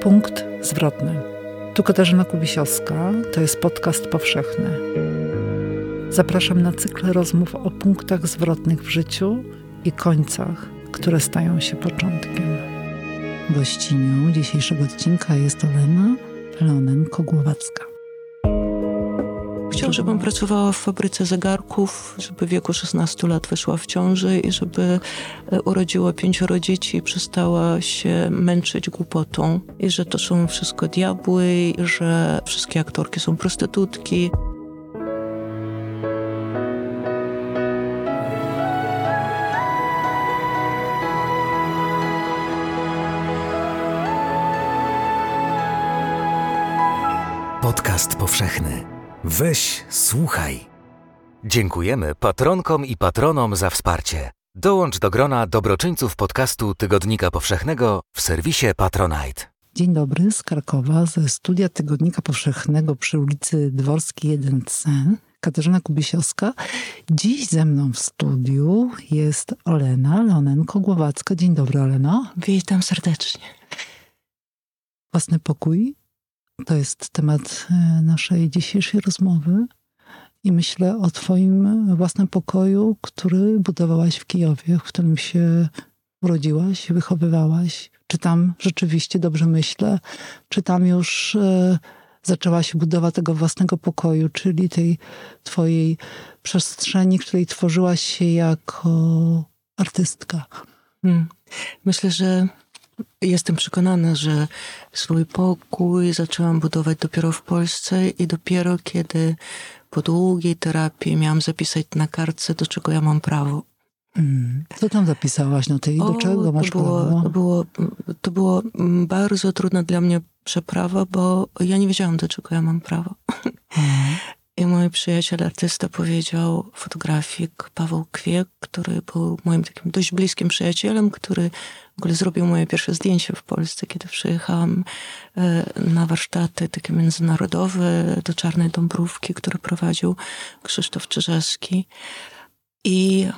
Punkt zwrotny. Tu Katarzyna Kubisiowska, to jest podcast powszechny. Zapraszam na cykl rozmów o punktach zwrotnych w życiu i końcach, które stają się początkiem. Gościnią dzisiejszego odcinka jest Olena Leonenko-Głowacka. Chciał, żebym pracowała w fabryce zegarków, żeby w wieku 16 lat wyszła w ciąży i żeby e, urodziła pięcioro dzieci i przestała się męczyć głupotą. I że to są wszystko diabły, że wszystkie aktorki są prostytutki. Podcast powszechny. Weź, słuchaj. Dziękujemy patronkom i patronom za wsparcie. Dołącz do grona dobroczyńców podcastu Tygodnika Powszechnego w serwisie Patronite. Dzień dobry z Krakowa, ze studia Tygodnika Powszechnego przy ulicy Dworskiej 1C. Katarzyna Kubisiowska. Dziś ze mną w studiu jest Olena Leonenko-Głowacka. Dzień dobry, Oleno. Witam serdecznie. Własny pokój to jest temat e, naszej dzisiejszej rozmowy. I myślę o Twoim własnym pokoju, który budowałaś w Kijowie, w którym się urodziłaś, wychowywałaś. Czy tam rzeczywiście dobrze myślę? Czy tam już e, zaczęła się budowa tego własnego pokoju, czyli tej Twojej przestrzeni, której tworzyłaś się jako artystka? Hmm. Myślę, że Jestem przekonana, że swój pokój zaczęłam budować dopiero w Polsce i dopiero kiedy po długiej terapii miałam zapisać na kartce, do czego ja mam prawo. Hmm. Co tam zapisałaś na tej? Do czego masz to było, prawo? To było, to było bardzo trudna dla mnie przeprawa, bo ja nie wiedziałam, do czego ja mam prawo. Hmm. I mój przyjaciel, artysta powiedział, fotografik Paweł Kwiek, który był moim takim dość bliskim przyjacielem, który w ogóle zrobił moje pierwsze zdjęcie w Polsce, kiedy przyjechałam e, na warsztaty takie międzynarodowe do Czarnej Dąbrówki, które prowadził Krzysztof Czyżewski. I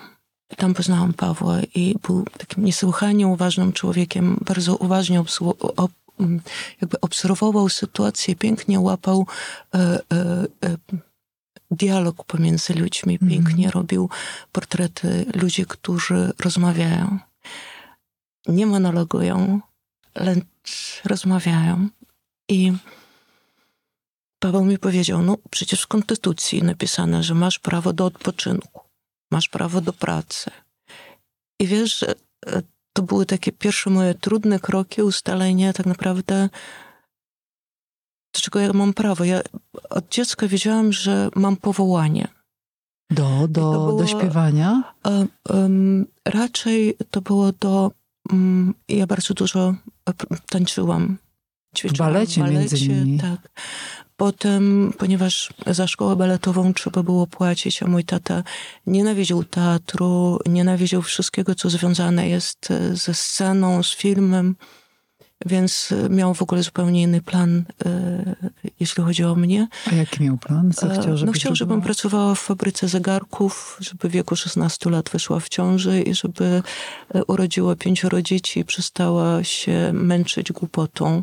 tam poznałam Pawła i był takim niesłychanie uważnym człowiekiem, bardzo uważnie jakby obserwował sytuację, pięknie łapał e, e, e, dialog pomiędzy ludźmi, pięknie mm. robił portrety ludzi, którzy rozmawiają nie monologują, lecz rozmawiają. I Paweł mi powiedział, no przecież w Konstytucji napisane, że masz prawo do odpoczynku, masz prawo do pracy. I wiesz, e, to były takie pierwsze moje trudne kroki, ustalenie tak naprawdę, do czego ja mam prawo. Ja od dziecka wiedziałam, że mam powołanie. Do, do, było, do śpiewania? Um, um, raczej to było do Mm, ja bardzo dużo e, tańczyłam. Ćwiczyłam w balecie, w balecie między innymi. Tak. Potem, ponieważ za szkołę baletową trzeba było płacić, a mój tata nienawidził teatru, nienawidził wszystkiego, co związane jest e, ze sceną, z filmem, więc e, miał w ogóle zupełnie inny plan, e, jeśli chodzi o mnie. A jaki miał plan? Co chciał, no chciał, żebym pracowała w fabryce zegarków, żeby w wieku 16 lat wyszła w ciąży i żeby urodziła pięcioro dzieci i przestała się męczyć głupotą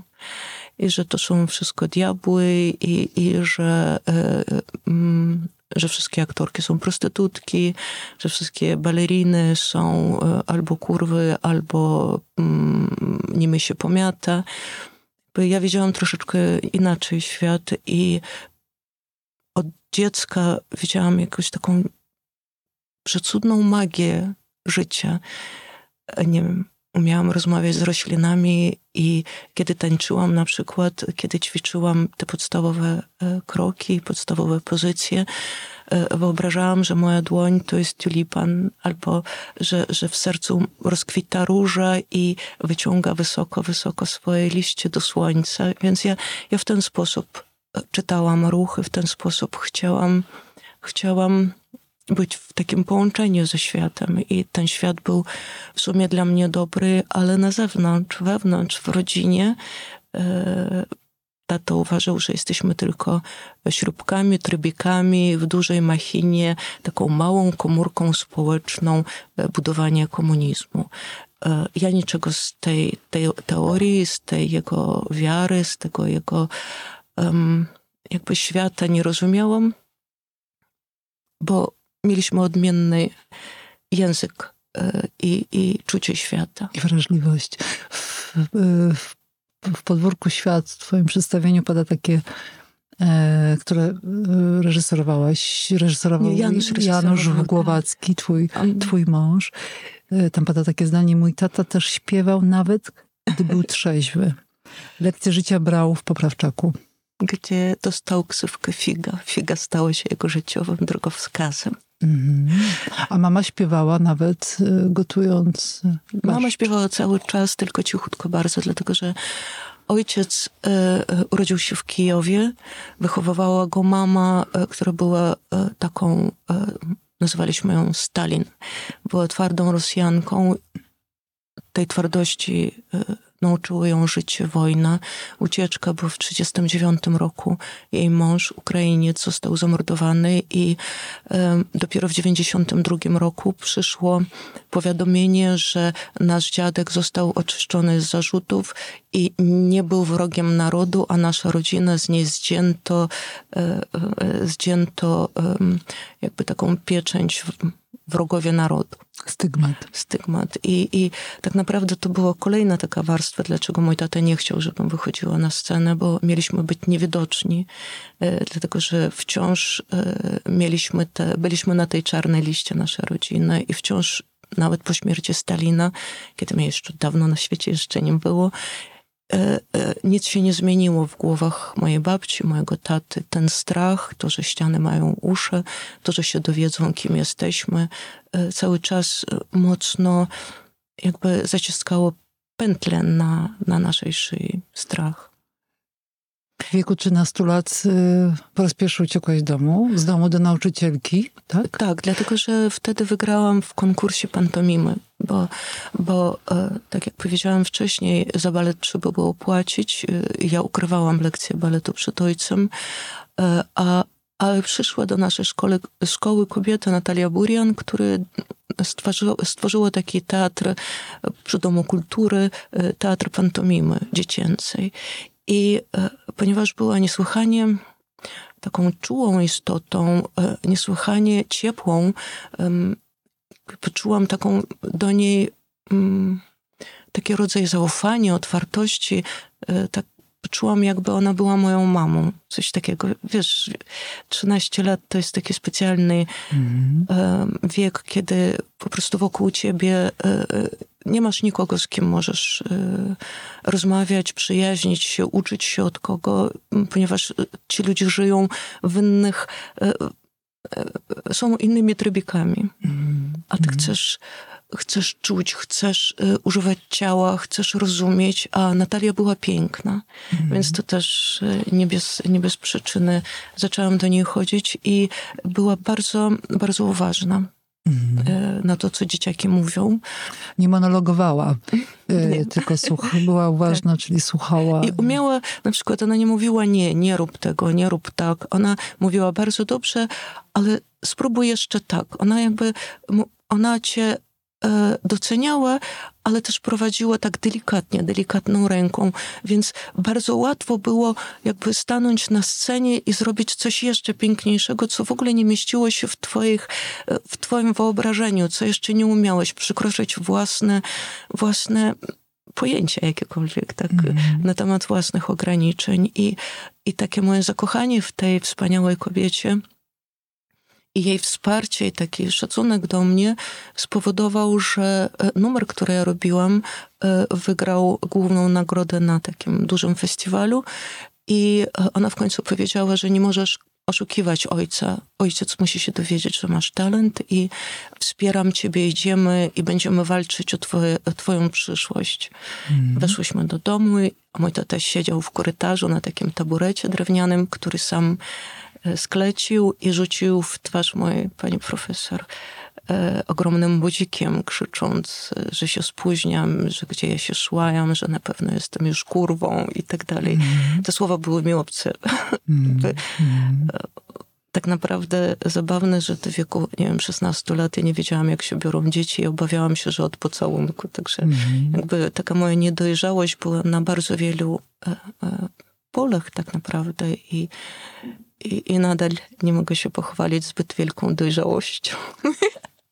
i że to są wszystko diabły i, i że, e, mm, że wszystkie aktorki są prostytutki, że wszystkie baleriny są e, albo kurwy, albo mm, nimi się pomiata. Ja widziałam troszeczkę inaczej świat i od dziecka widziałam jakąś taką przecudną magię życia. Nie wiem, umiałam rozmawiać z roślinami i kiedy tańczyłam na przykład, kiedy ćwiczyłam te podstawowe e, kroki, podstawowe pozycje, e, wyobrażałam, że moja dłoń to jest tulipan, albo że, że w sercu rozkwita róża i wyciąga wysoko, wysoko swoje liście do słońca. Więc ja, ja w ten sposób e, czytałam ruchy, w ten sposób chciałam, chciałam być w takim połączeniu ze światem i ten świat był w sumie dla mnie dobry, ale na zewnątrz, wewnątrz, w rodzinie e, tato uważał, że jesteśmy tylko śrubkami, trybikami w dużej machinie, taką małą komórką społeczną e, budowania komunizmu. ja niczego z tej, tej teorii, z tej jego wiary, z tego jego jakby świata nie rozumiałam, bo mieliśmy odmienny język i, i czucie świata. I wrażliwość. W, w, w podwórku Świat w twoim przedstawieniu pada takie e, które e, reżyserowałaś, reżyserował Nie, Janusz, Janusz Głowacki, twój, twój mąż. E, tam pada takie zdanie, mój tata też śpiewał nawet, gdy był trzeźwy. Lekcje życia brał w Poprawczaku. Gdzie dostał ksywkę Figa. Figa stało się jego życiowym drogowskazem. Mm. A mama śpiewała nawet e, gotując. Mama śpiewała cały czas, tylko cichutko bardzo, dlatego że ojciec e, urodził się w Kijowie. Wychowywała go mama, e, która była e, taką, nazywaliśmy ją Stalin. Była twardą Rosjanką. Tej twardości nauczyło ją życie, wojna, ucieczka, bo w 1939 roku jej mąż, Ukrainiec, został zamordowany i e, dopiero w 1992 roku przyszło powiadomienie, że nasz dziadek został oczyszczony z zarzutów i nie był wrogiem narodu, a nasza rodzina z niej zdjęto, e, e, zdjęto jakby taką pieczęć wrogowie narodu. Stygmat. Stygmat. I, I tak naprawdę to była kolejna taka warstwa, dlaczego mój tata nie chciał, żebym wychodziła na scenę, bo mieliśmy być niewidoczni, e, dlatego że wciąż e, mieliśmy te, byliśmy na tej czarnej liście naszej rodziny i wciąż nawet po śmierci Stalina, kiedy mnie jeszcze dawno na świecie jeszcze nie było, nic się nie zmieniło w głowach mojej babci, mojego taty. Ten strach, to, że ściany mają uszy, to, że się dowiedzą, kim jesteśmy, e, cały czas mocno jakby zaciskało pętlę na, na naszej szyi. Strach. W wieku 13 lat y, po raz pierwszy uciekłaś z domu, z domu do nauczycielki, tak? Tak, dlatego że wtedy wygrałam w konkursie pantomimy, bo, bo e, tak jak powiedziałam wcześniej, za balet trzeba było płacić. Y, ja ukrywałam lekcję baletu przed ojcem, e, a, przyszła do naszej szkoły, szkoły kobieta Natalia Burian, który stworzyła, stworzyła taki teatr przy Domu Kultury, e, teatr pantomimy dziecięcej. I e, ponieważ była niesłychanie taką czułą istotą, e, niesłychanie ciepłą, poczułam taką do niej mm, taki rodzaj zaufania, otwartości, e, tak poczułam, jakby ona była moją mamą. Coś takiego, wiesz, 13 lat to jest taki specjalny mm. wiek, kiedy po prostu wokół ciebie nie masz nikogo, z kim możesz e, rozmawiać, przyjaźnić się, uczyć się od kogo, ponieważ ci ludzie żyją w innych, e, e, są innymi trybikami. A ty mhm. chcesz, chcesz czuć, chcesz używać ciała, chcesz rozumieć, a Natalia była piękna, mhm. więc to też nie bez, nie bez przyczyny zaczęłam do niej chodzić i była bardzo, bardzo uważna. Mhm. na to, co dzieciaki mówią. Nie monologowała, e, nie. tylko słuch, była uważna, tak. czyli słuchała. I umiała, na przykład ona nie mówiła nie, nie rób tego, nie rób tak. Ona mówiła bardzo dobrze, ale spróbuj jeszcze tak. Ona jakby, ona cię E, doceniała, ale też prowadziła tak delikatnie, delikatną ręką, więc bardzo łatwo było jakby stanąć na scenie i zrobić coś jeszcze piękniejszego, co w ogóle nie mieściło się w, twoich, e, w twoim wyobrażeniu, co jeszcze nie umiałeś przekroczyć własne, własne pojęcia jakiekolwiek, tak, mm. na temat własnych ograniczeń i, i takie moje zakochanie w tej wspaniałej kobiecie i jej wsparcie i taki szacunek do mnie spowodował, że e, numer, który ja robiłam, e, wygrał główną nagrodę na takim dużym festiwalu. I e, ona w końcu powiedziała, że nie możesz oszukiwać ojca. Ojciec musi się dowiedzieć, że masz talent i wspieram ciebie, idziemy i będziemy walczyć o, twoje, o twoją przyszłość. Mm. Weszłyśmy do domu, a mój tata siedział w korytarzu na takim taburecie drewnianym, który sam sklecił i rzucił w twarz mojej pani profesor e, ogromnym budzikiem, krzycząc, e, że się spóźniam, że gdzie ja się szłajam, że na pewno jestem już kurwą i tak dalej. Mm. Te słowa były mi obce. Mm. tak naprawdę zabawne, że w wieku, nie wiem, 16 lat ja nie wiedziałam, jak się biorą dzieci i obawiałam się, że od pocałunku. Także mm. jakby taka moja niedojrzałość była na bardzo wielu e, e, polach tak naprawdę i, i, i nadal nie mogę się pochwalić zbyt wielką dojrzałością.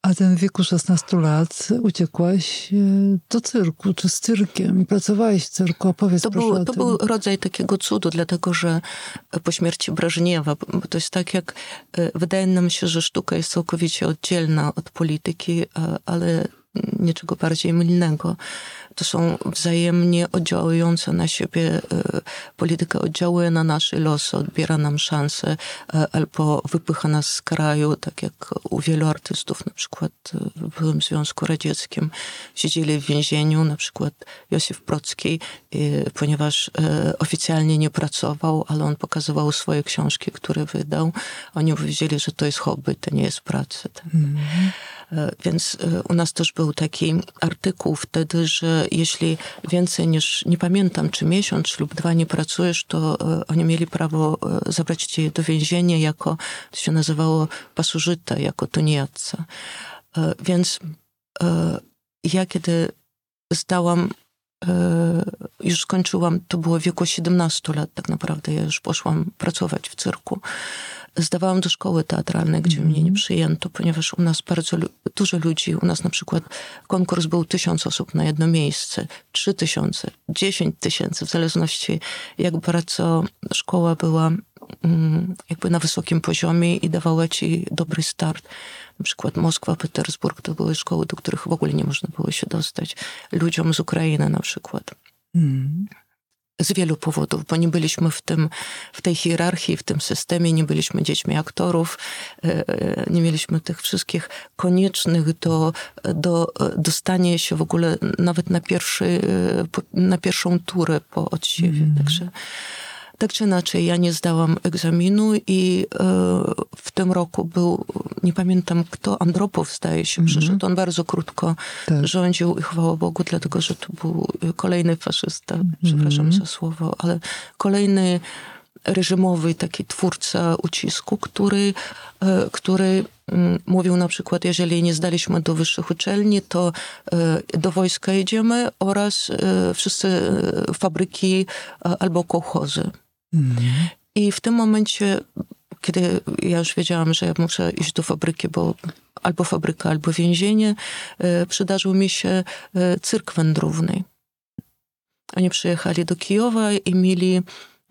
A ten w wieku 16 lat uciekłaś e, do cyrku, czy z cyrkiem i pracowałeś w cyrku. Opowiedz to proszę był, To był rodzaj takiego cudu, dlatego że po śmierci Brażniewa, to jest tak jak, e, wydaje nam się, że sztuka jest całkowicie oddzielna od polityki, e, ale niczego bardziej mylnego to są wzajemnie oddziałujące na siebie. E, polityka oddziałuje na nasze losy, odbiera nam szanse e, albo wypycha nas z kraju, tak jak u wielu artystów, na przykład w byłym Związku Radzieckim siedzieli w więzieniu, na przykład Józef Procki, ponieważ e, oficjalnie nie pracował, ale on pokazywał swoje książki, które wydał. Oni powiedzieli, że to jest hobby, to nie jest praca. Mm. Więc u nas też był taki artykuł wtedy, że jeśli więcej niż, nie pamiętam, czy miesiąc lub dwa nie pracujesz, to e, oni mieli prawo e, zabrać cię do więzienia jako, to się nazywało pasożyta, jako tuniatca. E, więc ja kiedy zdałam już skończyłam, to było w wieku 17 lat tak naprawdę, ja już poszłam pracować w cyrku zdawałam do szkoły teatralnej, gdzie mm. mnie nie przyjęto, ponieważ u nas bardzo dużo ludzi, u nas na przykład konkurs był tysiąc osób na jedno miejsce, trzy tysiące, dziesięć tysięcy, w zależności jak bardzo szkoła była mm, jakby na wysokim poziomie i dawała ci dobry start. Na przykład Moskwa, Petersburg to były szkoły, do których w ogóle nie można było się dostać. Ludziom z Ukrainy na przykład. Mm z wielu powodów, bo nie byliśmy w, tym, w tej hierarchii, w tym systemie, nie byliśmy dziećmi aktorów, e, e, nie mieliśmy tych wszystkich koniecznych do, do dostania się w ogóle nawet na, pierwszy, na pierwszą turę po odsiewie. Mm. Także tak czy inaczej, ja nie zdałam egzaminu i e, w tym roku był, nie pamiętam kto, Andropow zdaje się, mm -hmm. przyszedł. On bardzo krótko tak. rządził i chwała Bogu, dlatego że to był kolejny faszysta, mm -hmm. przepraszam za słowo, ale kolejny reżimowy taki twórca ucisku, który, e, który mm, mówił na przykład, jeżeli nie zdaliśmy do wyższych uczelni, to e, do wojska jedziemy oraz wszyscy fabryki albo kołchozy. I w tym momencie, kiedy ja już wiedziałam, że ja muszę iść do fabryki, bo albo fabryka, albo więzienie, e, przydarzył mi się e, cyrk wędrówny. Oni przyjechali do Kijowa i mieli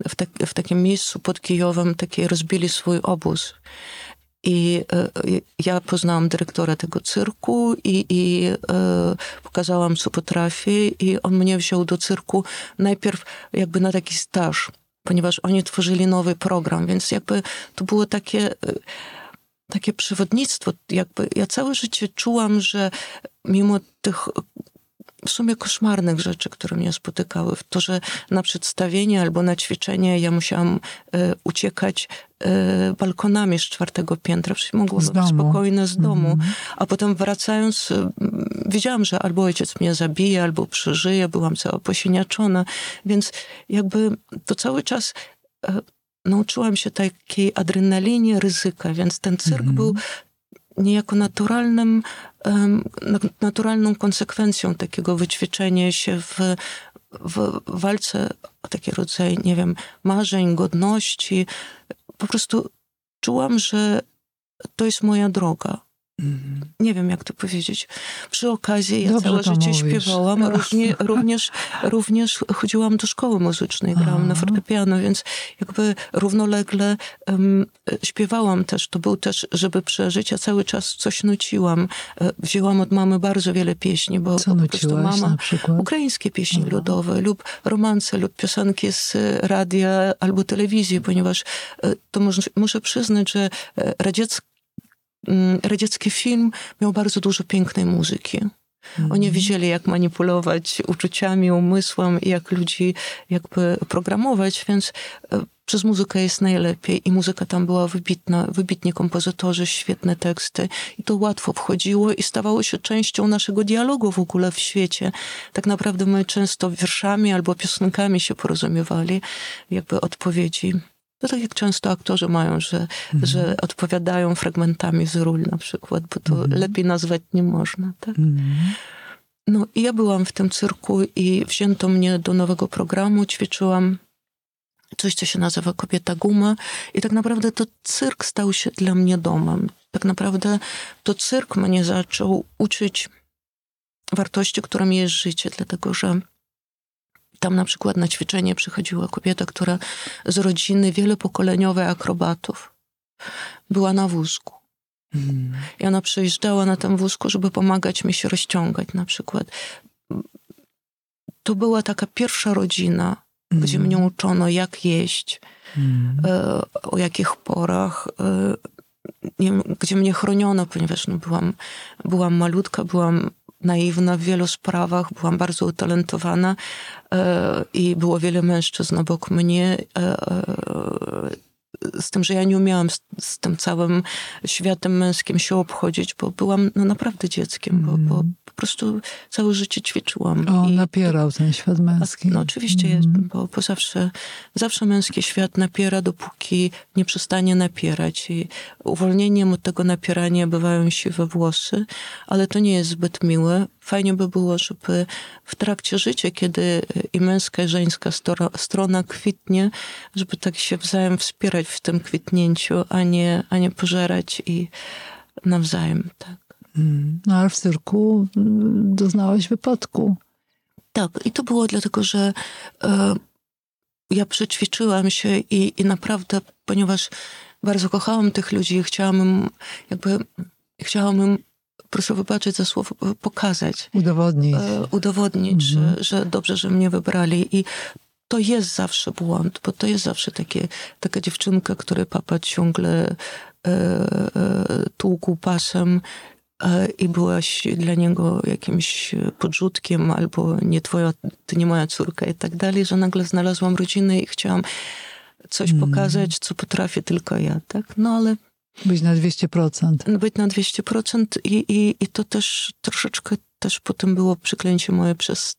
w, tak, w takim miejscu pod Kijowem taki, rozbili swój obóz. I e, ja poznałam dyrektora tego cyrku i, i e, pokazałam, co potrafię, i on mnie wziął do cyrku najpierw jakby na taki staż ponieważ oni tworzyli nowy program, więc jakby to było takie y, takie przewodnictwo. Jakby ja całe życie czułam, że mimo tych w sumie koszmarnych rzeczy, które mnie spotykały. To, że na przedstawienie albo na ćwiczenie ja musiałam e, uciekać e, balkonami z czwartego piętra, przecież mogłam być spokojne z domu. Mm. A potem wracając, e, wiedziałam, że albo ojciec mnie zabije, albo przeżyje, byłam cała posiniaczona, więc jakby to cały czas e, nauczyłam się takiej adrenalinie, ryzyka, więc ten cyrk mm. był niejako naturalnym, naturalną konsekwencją takiego wyćwiczenia się w, w walce o taki rodzaj, nie wiem, marzeń, godności. Po prostu czułam, że to jest moja droga. Mm. Nie wiem, jak to powiedzieć. Przy okazji ja Dobrze całe życie mówisz. śpiewałam, no. również, również, również chodziłam do szkoły muzycznej, grałam Aha. na fortepiano, więc jakby równolegle um, śpiewałam też. To był też, żeby przeżyć, ja cały czas coś nuciłam. E, wzięłam od mamy bardzo wiele pieśni, bo Co po prostu mama... Ukraińskie pieśni Aha. ludowe lub romanse lub piosenki z radia albo telewizji, ponieważ e, to muszę, muszę przyznać, że e, radzieckie radziecki film miał bardzo dużo pięknej muzyki. Mm. Oni wiedzieli, jak manipulować uczuciami, umysłem jak ludzi jakby programować, więc e, przez muzykę jest najlepiej i muzyka tam była wybitna, wybitni kompozytorzy, świetne teksty i to łatwo wchodziło i stawało się częścią naszego dialogu w ogóle w świecie. Tak naprawdę my często wierszami albo piosenkami się porozumiewali, jakby odpowiedzi No tak jak często aktorzy mają, że, Mhm. że odpowiadają fragmentami z ról na przykład, bo to Mhm. lepiej nazwać nie można. Tak? Mhm. No i ja byłam w tym cyrku i wzięto mnie do nowego programu, ćwiczyłam coś, co się nazywa Kobieta Guma i tak naprawdę to cyrk stał się dla mnie domem. Tak naprawdę to cyrk mnie zaczął uczyć wartości, którymi jest życie, dlatego że tam na przykład na ćwiczenie przychodziła kobieta, która z rodziny wielopokoleniowej akrobatów była na wózku. Mhm. I ona przyjeżdżała na tym wózku, żeby pomagać mi się rozciągać na przykład. To była taka pierwsza rodzina, gdzie mnie uczono, jak jeść, e, o jakich porach, e, nie, gdzie mnie chroniono, ponieważ no, byłam, byłam malutka, byłam naiwna w wielu sprawach, byłam bardzo utalentowana e, i było wiele mężczyzn obok mnie. E, e, z tym, że ja nie umiałam z, z tym całym światem męskim się obchodzić, bo byłam no, naprawdę dzieckiem, bo, bo po prostu całe życie ćwiczyłam. O, I napierał ten świat męski. no oczywiście jest, Mhm. bo, bo zawsze, zawsze męski świat napiera, dopóki nie przestanie napierać. I uwolnieniem od tego napierania bywają siwe włosy, ale to nie jest zbyt miłe. Fajnie by było, żeby w trakcie życia, kiedy i męska, i żeńska storo, strona kwitnie, żeby tak się wzajem wspierać w tym kwitnięciu, a nie, a nie pożerać i nawzajem, tak. Mhm. No ale w cyrku mm, doznałaś wypadku. Tak, i to było dlatego, że e, ja przećwiczyłam się i, i naprawdę, ponieważ bardzo kochałam tych ludzi i chciałam im, jakby, chciałam im, proszę wybaczyć za słowo, pokazać, Udowodnić. e, udowodnić, Mhm. że, że dobrze, że mnie wybrali. I to jest zawsze błąd, bo to jest zawsze takie, taka dziewczynka, której papa ciągle e, e, tłukł pasem e, i byłaś dla niego jakimś podrzutkiem albo nie twoja, ty nie moja córka i tak dalej, że nagle znalazłam rodzinę i chciałam coś Mhm. pokazać, co potrafię tylko ja, tak? No ale Być na 200%. być na 200% i, i, i to też troszeczkę też potem było przeklęcie moje przez,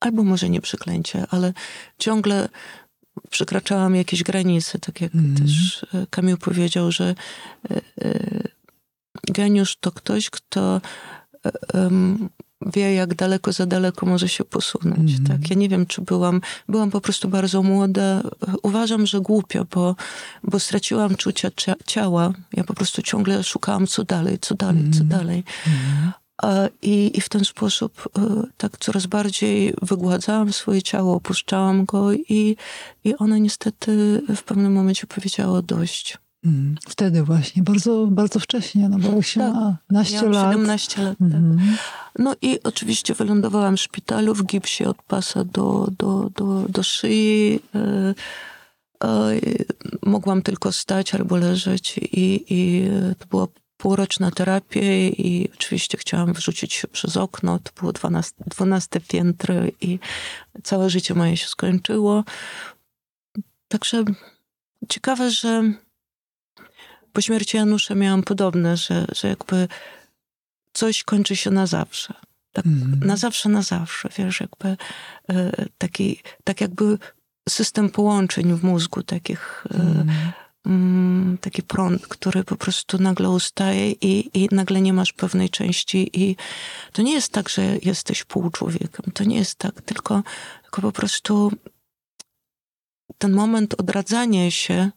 albo może nie przeklęcie, ale ciągle przekraczałam jakieś granice, tak jak Mhm. też e, Kamil powiedział, że e, e, geniusz to ktoś, kto em, wie, jak daleko za daleko może się posunąć. Mhm. Tak? Ja nie wiem, czy byłam, byłam po prostu bardzo młoda. Uważam, że głupio, bo, bo straciłam czucia cia- ciała. Ja po prostu ciągle szukałam, co dalej, co dalej, co Mhm. dalej. Mhm. I, I w ten sposób e, tak coraz bardziej wygładzałam swoje ciało, opuszczałam go i, i ona niestety w pewnym momencie powiedziała dość. Mhm. Wtedy właśnie, bardzo, bardzo wcześnie, no bo jak się Tak. ma naście Miałam lat. 17 lat. Tak. Mhm. No i oczywiście wylądowałam w szpitalu w gipsie od pasa do, do, do, do szyi. E, e, mogłam tylko stać albo leżeć i, i to była półroczna terapia i oczywiście chciałam wrzucić się przez okno. To było 12, 12 piętro i całe życie moje się skończyło. Także ciekawe, że po śmierci Janusza miałam podobne, że, że jakby coś kończy się na zawsze. Tak, Mhm. na zawsze, na zawsze, wiesz, jakby e, taki, tak jakby system połączeń w mózgu, takich, e, Mhm. mm, taki prąd, który po prostu nagle ustaje i, i nagle nie masz pewnej części i to nie jest tak, że jesteś półczłowiekiem, to nie jest tak, tylko, tylko po prostu ten moment odradzania się,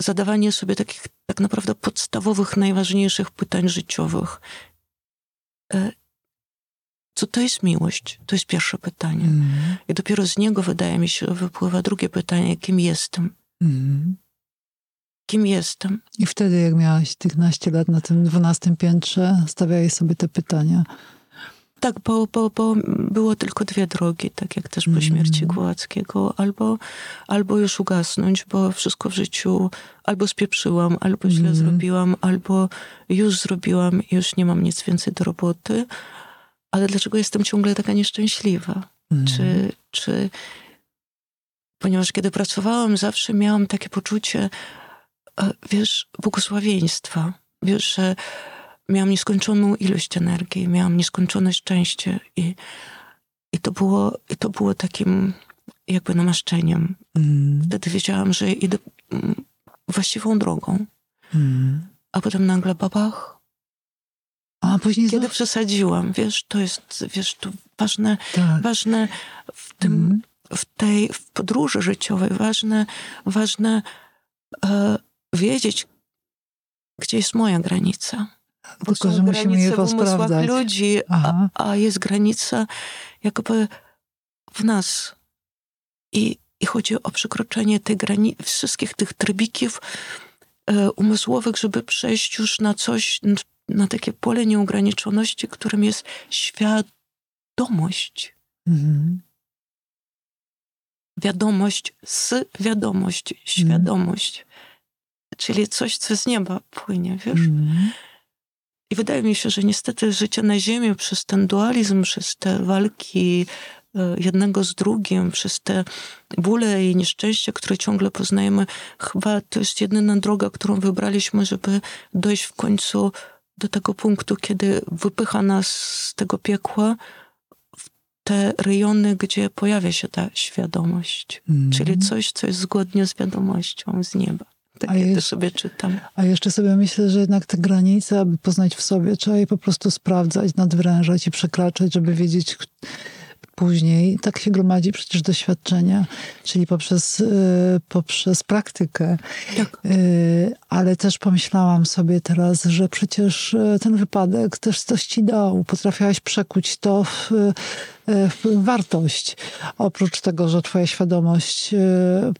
zadawanie sobie takich tak naprawdę podstawowych, najważniejszych pytań życiowych. E, Co to jest miłość? To jest pierwsze pytanie. Mhm. I dopiero z niego, wydaje mi się, wypływa drugie pytanie, kim jestem? Mhm. Kim jestem? I wtedy, jak miałaś tych naście lat na tym dwunastym piętrze, stawiałeś sobie te pytania. Tak, bo, bo, bo było tylko dwie drogi, tak jak też po Mhm. śmierci Głowackiego. Albo, albo już ugasnąć, bo wszystko w życiu albo spieprzyłam, albo źle Mhm. zrobiłam, albo już zrobiłam i już nie mam nic więcej do roboty. Ale dlaczego jestem ciągle taka nieszczęśliwa? Mhm. Czy, czy ponieważ kiedy pracowałam, zawsze miałam takie poczucie, e, wiesz, błogosławieństwa. Wiesz, że miałam nieskończoną ilość energii, miałam nieskończone szczęście i, i, to, było, i to było takim jakby namaszczeniem. Mm. Wtedy wiedziałam, że idę mm, właściwą drogą. Mm. A potem nagle babach. A później Kiedy przesadziłam, wiesz, to jest, wiesz, to ważne, tak. ważne w tym, Mm. w tej w podróży życiowej, ważne, ważne e, wiedzieć, gdzie jest moja granica. Bo Tylko, są że musimy granice je w umysłach ludzi, a, a jest granica jakby w nas. I, i chodzi o przekroczenie tej granicy, wszystkich tych trybików e, umysłowych, żeby przejść już na coś, na takie pole nieograniczoności, którym jest świadomość. Mhm. Wiadomość z wiadomość, świadomość. Czyli coś, co z nieba płynie, wiesz? Mm. I wydaje mi się, że niestety życie na Ziemi przez ten dualizm, przez te walki e, jednego z drugim, przez te bóle i nieszczęścia, które ciągle poznajemy, chyba to jest jedyna droga, którą wybraliśmy, żeby dojść w końcu do tego punktu, kiedy wypycha nas z tego piekła w te rejony, gdzie pojawia się ta świadomość. Mm. Czyli coś, co jest zgodnie z wiadomością z nieba. Tak A jak jest- sobie czytam. A jeszcze sobie myślę, że jednak te granice, aby poznać w sobie, trzeba je po prostu sprawdzać, nadwrężać i przekraczać, żeby wiedzieć później. Tak się gromadzi przecież doświadczenia, czyli poprzez, y, poprzez praktykę. Tak. Y, Ale też pomyślałam sobie teraz, że przecież y, ten wypadek też coś ci dał. Potrafiałaś przekuć to w, w wartość. Oprócz tego, że twoja świadomość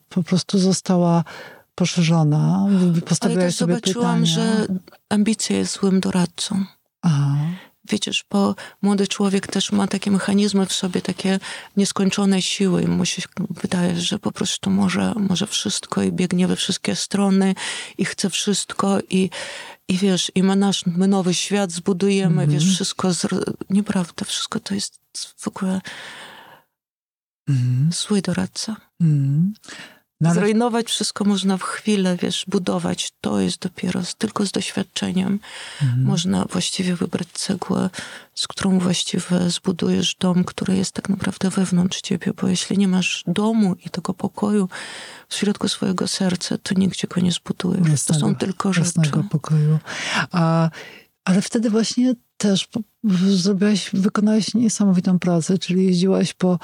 po prostu została poszerzona. Ale Postawiłaś też sobie zobaczyłam, pytania. że ambicja jest złym doradcą. Aha. Widzisz, bo młody człowiek też ma takie mechanizmy w sobie, takie nieskończone siły i mu się wydaje, że po prostu może, może wszystko i biegnie we wszystkie strony i chce wszystko i, i wiesz, i my nasz, my nowy świat zbudujemy, Mhm. wiesz, wszystko, zr- nieprawda, wszystko to jest w ogóle Mhm. zły doradca. Mhm. No, ale, Zrujnować wszystko można w chwilę, wiesz, budować. To jest dopiero tylko z doświadczeniem. Mhm. Można właściwie wybrać cegłę, z którą właściwie zbudujesz dom, który jest tak naprawdę wewnątrz ciebie, bo jeśli nie masz domu i tego pokoju w środku swojego serca, to nigdzie go nie zbudujesz. to Jasnego- są tylko rzeczy. pokoju. A, ale wtedy właśnie też zrobiłaś, wykonałaś niesamowitą pracę, czyli jeździłaś po,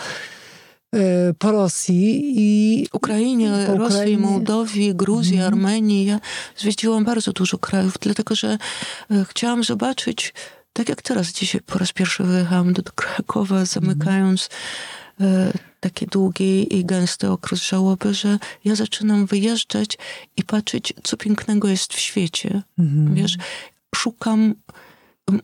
po Rosji i Ukrainie, Po Rosji, Ukrainie. Mołdowii, Gruzji, Mhm. Armenii. Ja zwiedziłam bardzo dużo krajów, dlatego że e, chciałam zobaczyć, tak jak teraz dzisiaj po raz pierwszy wyjechałam do Krakowa, zamykając e, taki długi i gęsty okres żałoby, że ja zaczynam wyjeżdżać i patrzeć, co pięknego jest w świecie. Mhm. Wiesz, szukam.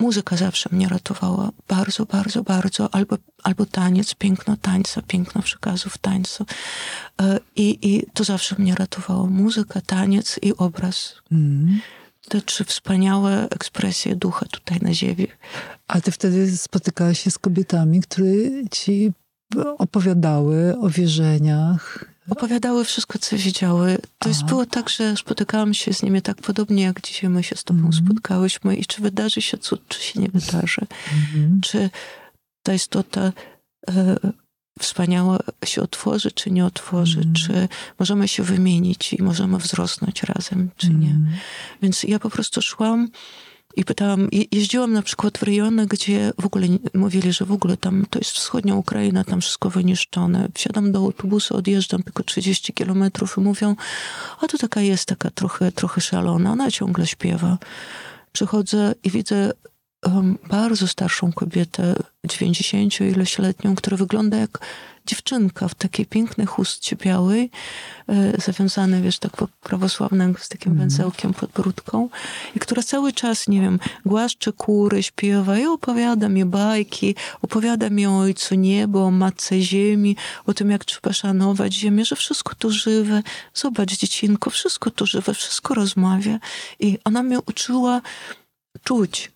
Muzyka zawsze mnie ratowała. Bardzo, bardzo, bardzo. Albo, albo taniec, piękno tańca, piękno przekazów tańca. E, I, I to zawsze mnie ratowało. Muzyka, taniec i obraz. Te trzy wspaniałe ekspresje ducha tutaj na ziemi. A ty wtedy spotykałaś się z kobietami, które ci opowiadały o wierzeniach. Opowiadały wszystko, co widziały. To jest było tak, że spotykałam się z nimi tak podobnie, jak dzisiaj my się z tobą Mhm. spotkałyśmy. I czy wydarzy się cud, czy się nie wydarzy. Mhm. czy ta istota e, wspaniała się otworzy, czy nie otworzy, Mm. czy możemy się wymienić i możemy wzrosnąć razem, czy nie. Mhm. Więc ja po prostu szłam i pytałam, je- jeździłam na przykład w rejony, gdzie w ogóle mówili, że w ogóle tam to jest wschodnia Ukraina, tam wszystko wyniszczone. Wsiadam do autobusu, odjeżdżam tylko 30 kilometrów i mówią, a tu taka jest, taka trochę, trochę szalona, ona ciągle śpiewa. Przychodzę i widzę em, bardzo starszą kobietę, 90 ileś letnią, która wygląda jak dziewczynka w takiej pięknej chustce białej, e, zawiązane, wiesz, tak po prawosławnym, z takim Mhm. węzełkiem pod brudką i która cały czas, nie wiem, głaszcze kury, śpiewa i opowiada mi bajki, opowiada mi o Ojcu Niebo, o Matce Ziemi, o tym, jak trzeba szanować Ziemię, że wszystko tu żywe. Zobacz, dziecinko, wszystko tu żywe, wszystko rozmawia. I ona mnie uczyła czuć,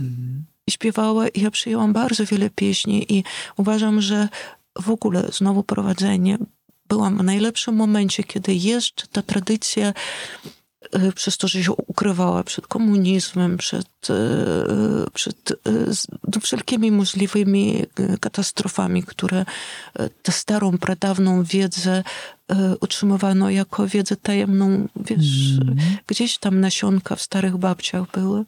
Mhm. i śpiewała i ja przyjęłam bardzo wiele pieśni i uważam, że w ogóle znowu prowadzenie byłam w najlepszym momencie, kiedy jeszcze ta tradycja e, przez to, że się ukrywała przed komunizmem, przed, e, przed z- no, wszelkimi możliwymi katastrofami, które tę starą, pradawną wiedzę utrzymywano jako wiedzę tajemną, wiesz, Mhm. gdzieś tam nasionka w starych babciach były.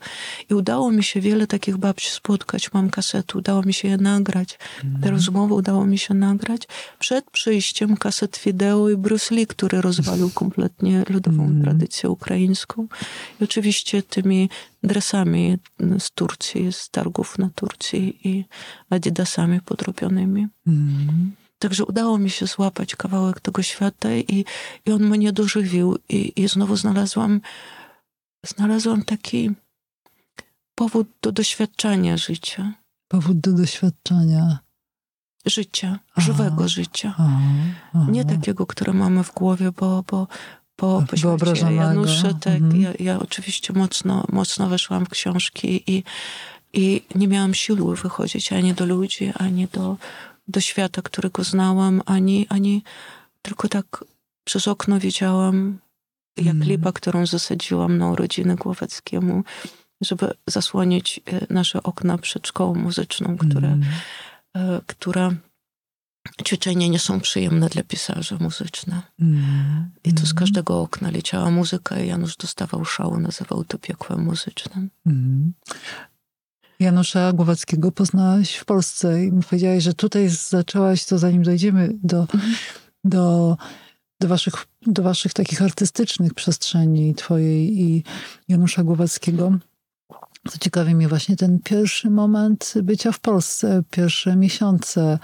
I udało mi się wiele takich babci spotkać. Mam kasety, udało mi się je nagrać. Te rozmowy udało mi się nagrać przed przyjściem kaset wideo i Bruce Lee, który rozwalił kompletnie ludową Mhm. tradycję ukraińską. I oczywiście tymi dresami z Turcji, z targów na Turcji i adidasami podrobionymi. Mhm. Także udało mi się złapać kawałek tego świata i, i on mnie dożywił. I, I znowu znalazłam, znalazłam taki powód do doświadczania życia. Powód do doświadczenia. Życia, Aha. żywego życia. Aha, aha. Nie takiego, które mamy w głowie, bo, bo po, po śmierci. Janusza, tak, Mhm. ja, ja oczywiście mocno, mocno weszłam w książki i, i nie miałam siły wychodzić ani do ludzi, ani do, do świata, którego znałam, ani, ani tylko tak przez okno widziałam, jak Mhm. lipa, którą zasadziłam na urodziny Głowackiemu, żeby zasłonić e, nasze okna przed szkołą muzyczną, które, Mhm. e, która ćwiczenia nie są przyjemne dla pisarzy muzyczne. Mhm. I to z Mhm. każdego okna leciała muzyka i Janusz dostawał szału, nazywał to piekłem muzycznym. Mhm. Janusza Głowackiego poznałaś w Polsce i powiedziałaś, że tutaj zaczęłaś, to zanim dojdziemy do, do, do, waszych, do waszych takich artystycznych przestrzeni, twojej i Janusza Głowackiego, to ciekawi mnie właśnie ten pierwszy moment bycia w Polsce, pierwsze miesiące,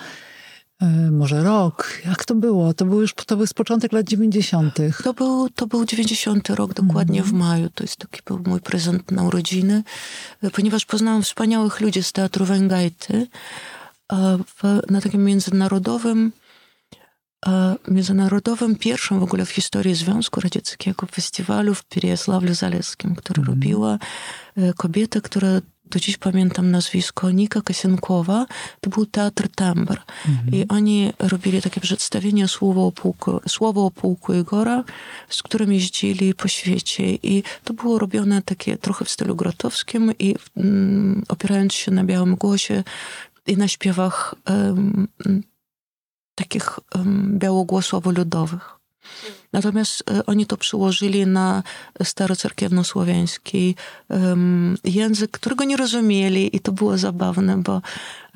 E, może rok. Jak to było? To był już to był początek lat 90. To był, to był 90 rok, dokładnie mm. w maju. To jest taki był mój prezent na urodziny, e, ponieważ poznałam wspaniałych ludzi z teatru Węgajty e, na takim międzynarodowym międzynarodowym, pierwszym w ogóle w historii Związku Radzieckiego festiwalu w Pierjasławlu Zaleskim, który mm. robiła kobieta, która do dziś pamiętam nazwisko, Nika Kasienkowa. To był Teatr Tambr. I oni robili takie przedstawienie Słowo o pułku, Słowo o pułku Igora, z którym jeździli po świecie. I to było robione takie trochę w stylu grotowskim i mm, opierając się na białym głosie i na śpiewach takich em, białogłosowo-ludowych. Natomiast e, oni to przyłożyli na starocerkiewno-słowiański język, którego nie rozumieli i to było zabawne, bo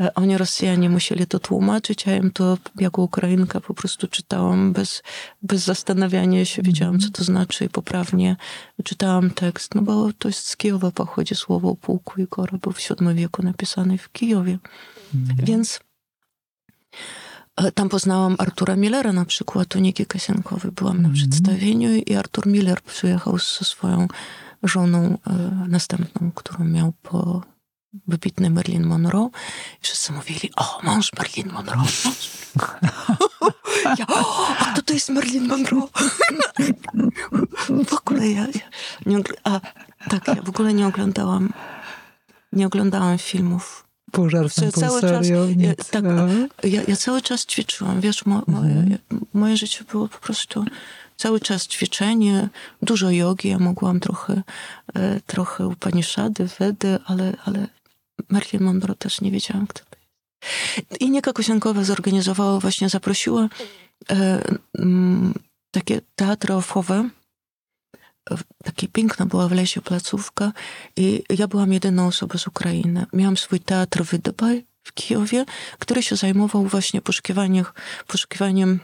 e, oni Rosjanie musieli to tłumaczyć, a ja im to jako Ukrainka po prostu czytałam bez, bez zastanawiania się, wiedziałam co to znaczy i poprawnie czytałam tekst, no bo to jest z Kijowa pochodzi słowo o pułku Igora, był w VII wieku napisany w Kijowie. Więc e, tam poznałam Artura Millera na przykład, u Niki Kasienkowej. Byłam na Mhm. przedstawieniu i Artur Miller przyjechał ze swoją żoną e, następną, którą miał po wybitny Marilyn Monroe. I wszyscy mówili, o, mąż Marilyn Monroe. Mąż. ja, o, a kto to jest Marilyn Monroe? w ogóle ja, ja nie, a tak, ja w ogóle nie oglądałam nie oglądałam filmów Pół żartem, Ja cały czas- ja- tak, Aha. ja, ja cały czas ćwiczyłam, wiesz, mo, moje, Mhm. moje życie było po prostu cały czas ćwiczenie, dużo jogi, ja mogłam trochę, e, trochę Upanishady, Wedy, ale, ale Marilyn Monroe też nie wiedziałam, kto to jest. I Nika Kosiankowa zorganizowała, właśnie zaprosiła e, mm, takie teatry ofowe, takie piękna była w lesie placówka i ja byłam jedyną osobą z Ukrainy. Miałam swój teatr Wydybaj w Kijowie, który się zajmował właśnie poszukiwaniem, poszukiwaniem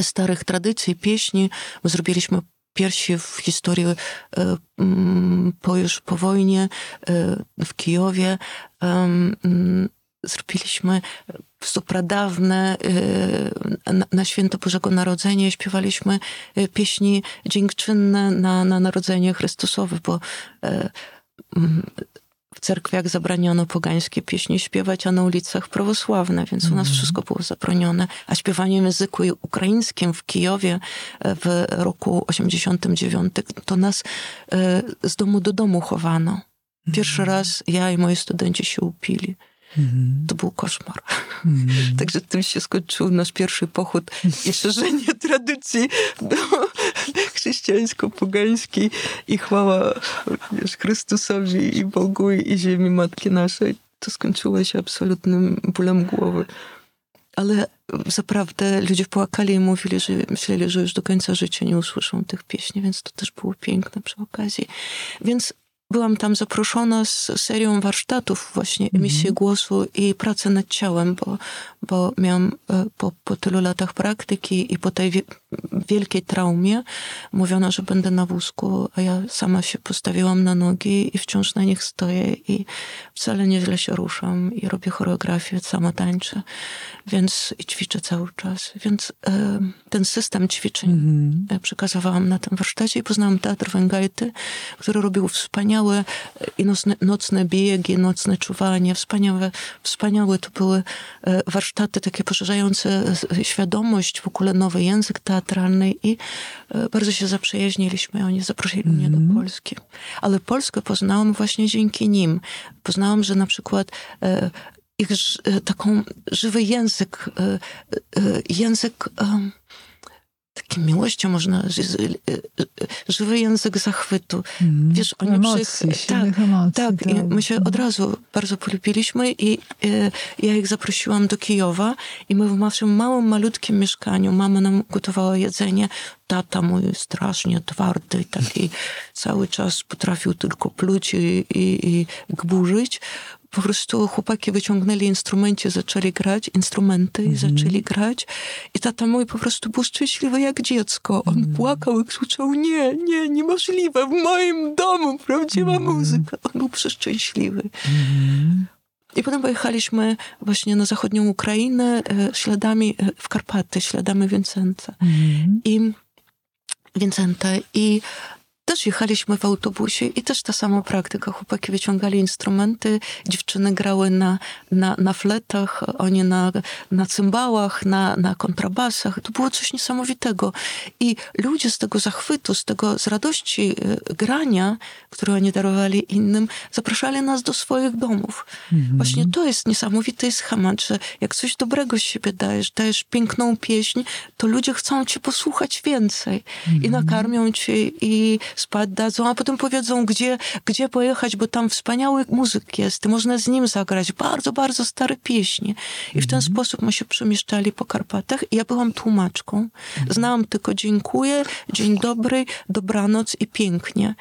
starych tradycji, pieśni. My zrobiliśmy pierwsi w historii e, mm, po już po wojnie e, w Kijowie. Zrobiliśmy w pradawne e, na, święto Bożego Narodzenia śpiewaliśmy e, pieśni dziękczynne na, na Narodzenie Chrystusowe, bo e, w cerkwiach zabraniono pogańskie pieśni śpiewać, a na ulicach prawosławne, więc u nas wszystko było zabronione. A śpiewanie w języku ukraińskim w Kijowie e, w roku 89 to nas e, z domu do domu chowano. Pierwszy raz ja i moi studenci się upili. Mhm. To był koszmar. Mhm. Także tym się skończył nasz pierwszy pochód i szerzenie tradycji chrześcijańsko-pogańskiej i chwała wiesz, Chrystusowi i Bogu i ziemi Matki naszej. To skończyło się absolutnym bólem głowy. ale zaprawdę ludzie płakali i mówili, że myśleli, że już do końca życia nie usłyszą tych pieśni, więc to też było piękne przy okazji. Więc byłam tam zaproszona z serią warsztatów właśnie emisji -hmm. głosu i pracy nad ciałem, bo, bo miałam e, po, po tylu latach praktyki i po tej wielkiej traumie mówiono, że będę na wózku, a ja sama się postawiłam na nogi i wciąż na nich stoję i wcale nieźle się ruszam i robię choreografię, sama tańczę, więc i ćwiczę cały czas. Więc e, ten system ćwiczeń mm -hmm. przekazywałam na tym warsztacie i poznałam teatr Węgajty, który robił wspaniałe i nocne, nocne biegi, nocne czuwanie, wspaniałe, wspaniałe to były e, warsztaty takie poszerzające świadomość, w ogóle nowy język teatru, teatralnej i e, bardzo się zaprzyjaźniliśmy. Oni zaprosili mm mnie do mhm. Polski. Ale Polskę poznałam właśnie dzięki nim. Poznałam, że na przykład e, ich e, taką żywy język, język takim miłością można, żywy język zachwytu. Mm, Wiesz, oni emocji, przy... tak, emocji, tak, tak. I my się od razu bardzo polubiliśmy i e, ja ich zaprosiłam do Kijowa i my w naszym małym, malutkim mieszkaniu, mama nam gotowała jedzenie, tata mój strasznie twardy, taki cały czas potrafił tylko pluć i, i, i gburzyć po prostu chłopaki wyciągnęli instrumenty, zaczęli grać, instrumenty i mm -hmm. zaczęli grać. I tata mój po prostu był szczęśliwy jak dziecko. On mm płakał i krzyczał, nie, nie, niemożliwe, w moim domu prawdziwa mm muzyka. On był przeszczęśliwy. Mhm. I potem pojechaliśmy właśnie na zachodnią Ukrainę e, śladami e, w Karpaty, śladami Vincenta. Mhm. I Vincenta i też jechaliśmy w autobusie i też ta sama praktyka. Chłopaki wyciągali instrumenty, dziewczyny grały na, na, na fletach, oni na, na cymbałach, na, na kontrabasach. To było coś niesamowitego. I ludzie z tego zachwytu, z tego, z radości y, grania, które oni darowali innym, zapraszali nas do swoich domów. Mhm. Właśnie to jest niesamowity schemat, że jak coś dobrego z siebie dajesz, dajesz piękną pieśń, to ludzie chcą cię posłuchać więcej mhm. i nakarmią cię i spać dadzą, a potem powiedzą, gdzie, gdzie pojechać, bo tam wspaniały muzyk jest, można z nim zagrać bardzo, bardzo stare pieśnie. I w ten mhm. sposób my się przemieszczali po Karpatach. I ja byłam tłumaczką. Mhm. Znałam tylko dziękuję, dzień dobry, dobranoc i pięknie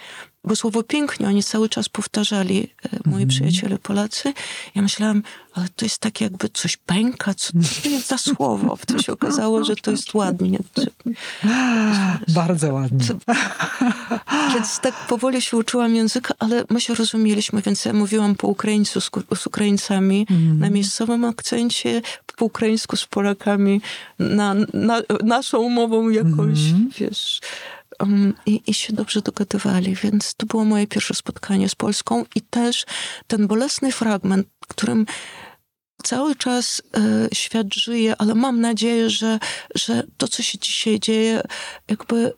bo słowo pięknie oni cały czas powtarzali, e, moi mm. przyjaciele Polacy. Ja myślałam, ale to jest tak jakby coś pęka, co to jest za słowo? To się okazało, że to jest ładnie. Bardzo ładnie. Więc tak powoli się uczyłam języka, ale my się rozumieliśmy, więc ja mówiłam po ukraińsku z, z Ukraińcami mm. na miejscowym akcencie, po ukraińsku z Polakami, na, na naszą mową jakoś, mm. wiesz um, i, i się dobrze dogadywali, więc to było moje pierwsze spotkanie z Polską i też ten bolesny fragment, którym cały czas y, świat żyje, ale mam nadzieję, że, że to, co się dzisiaj dzieje, jakby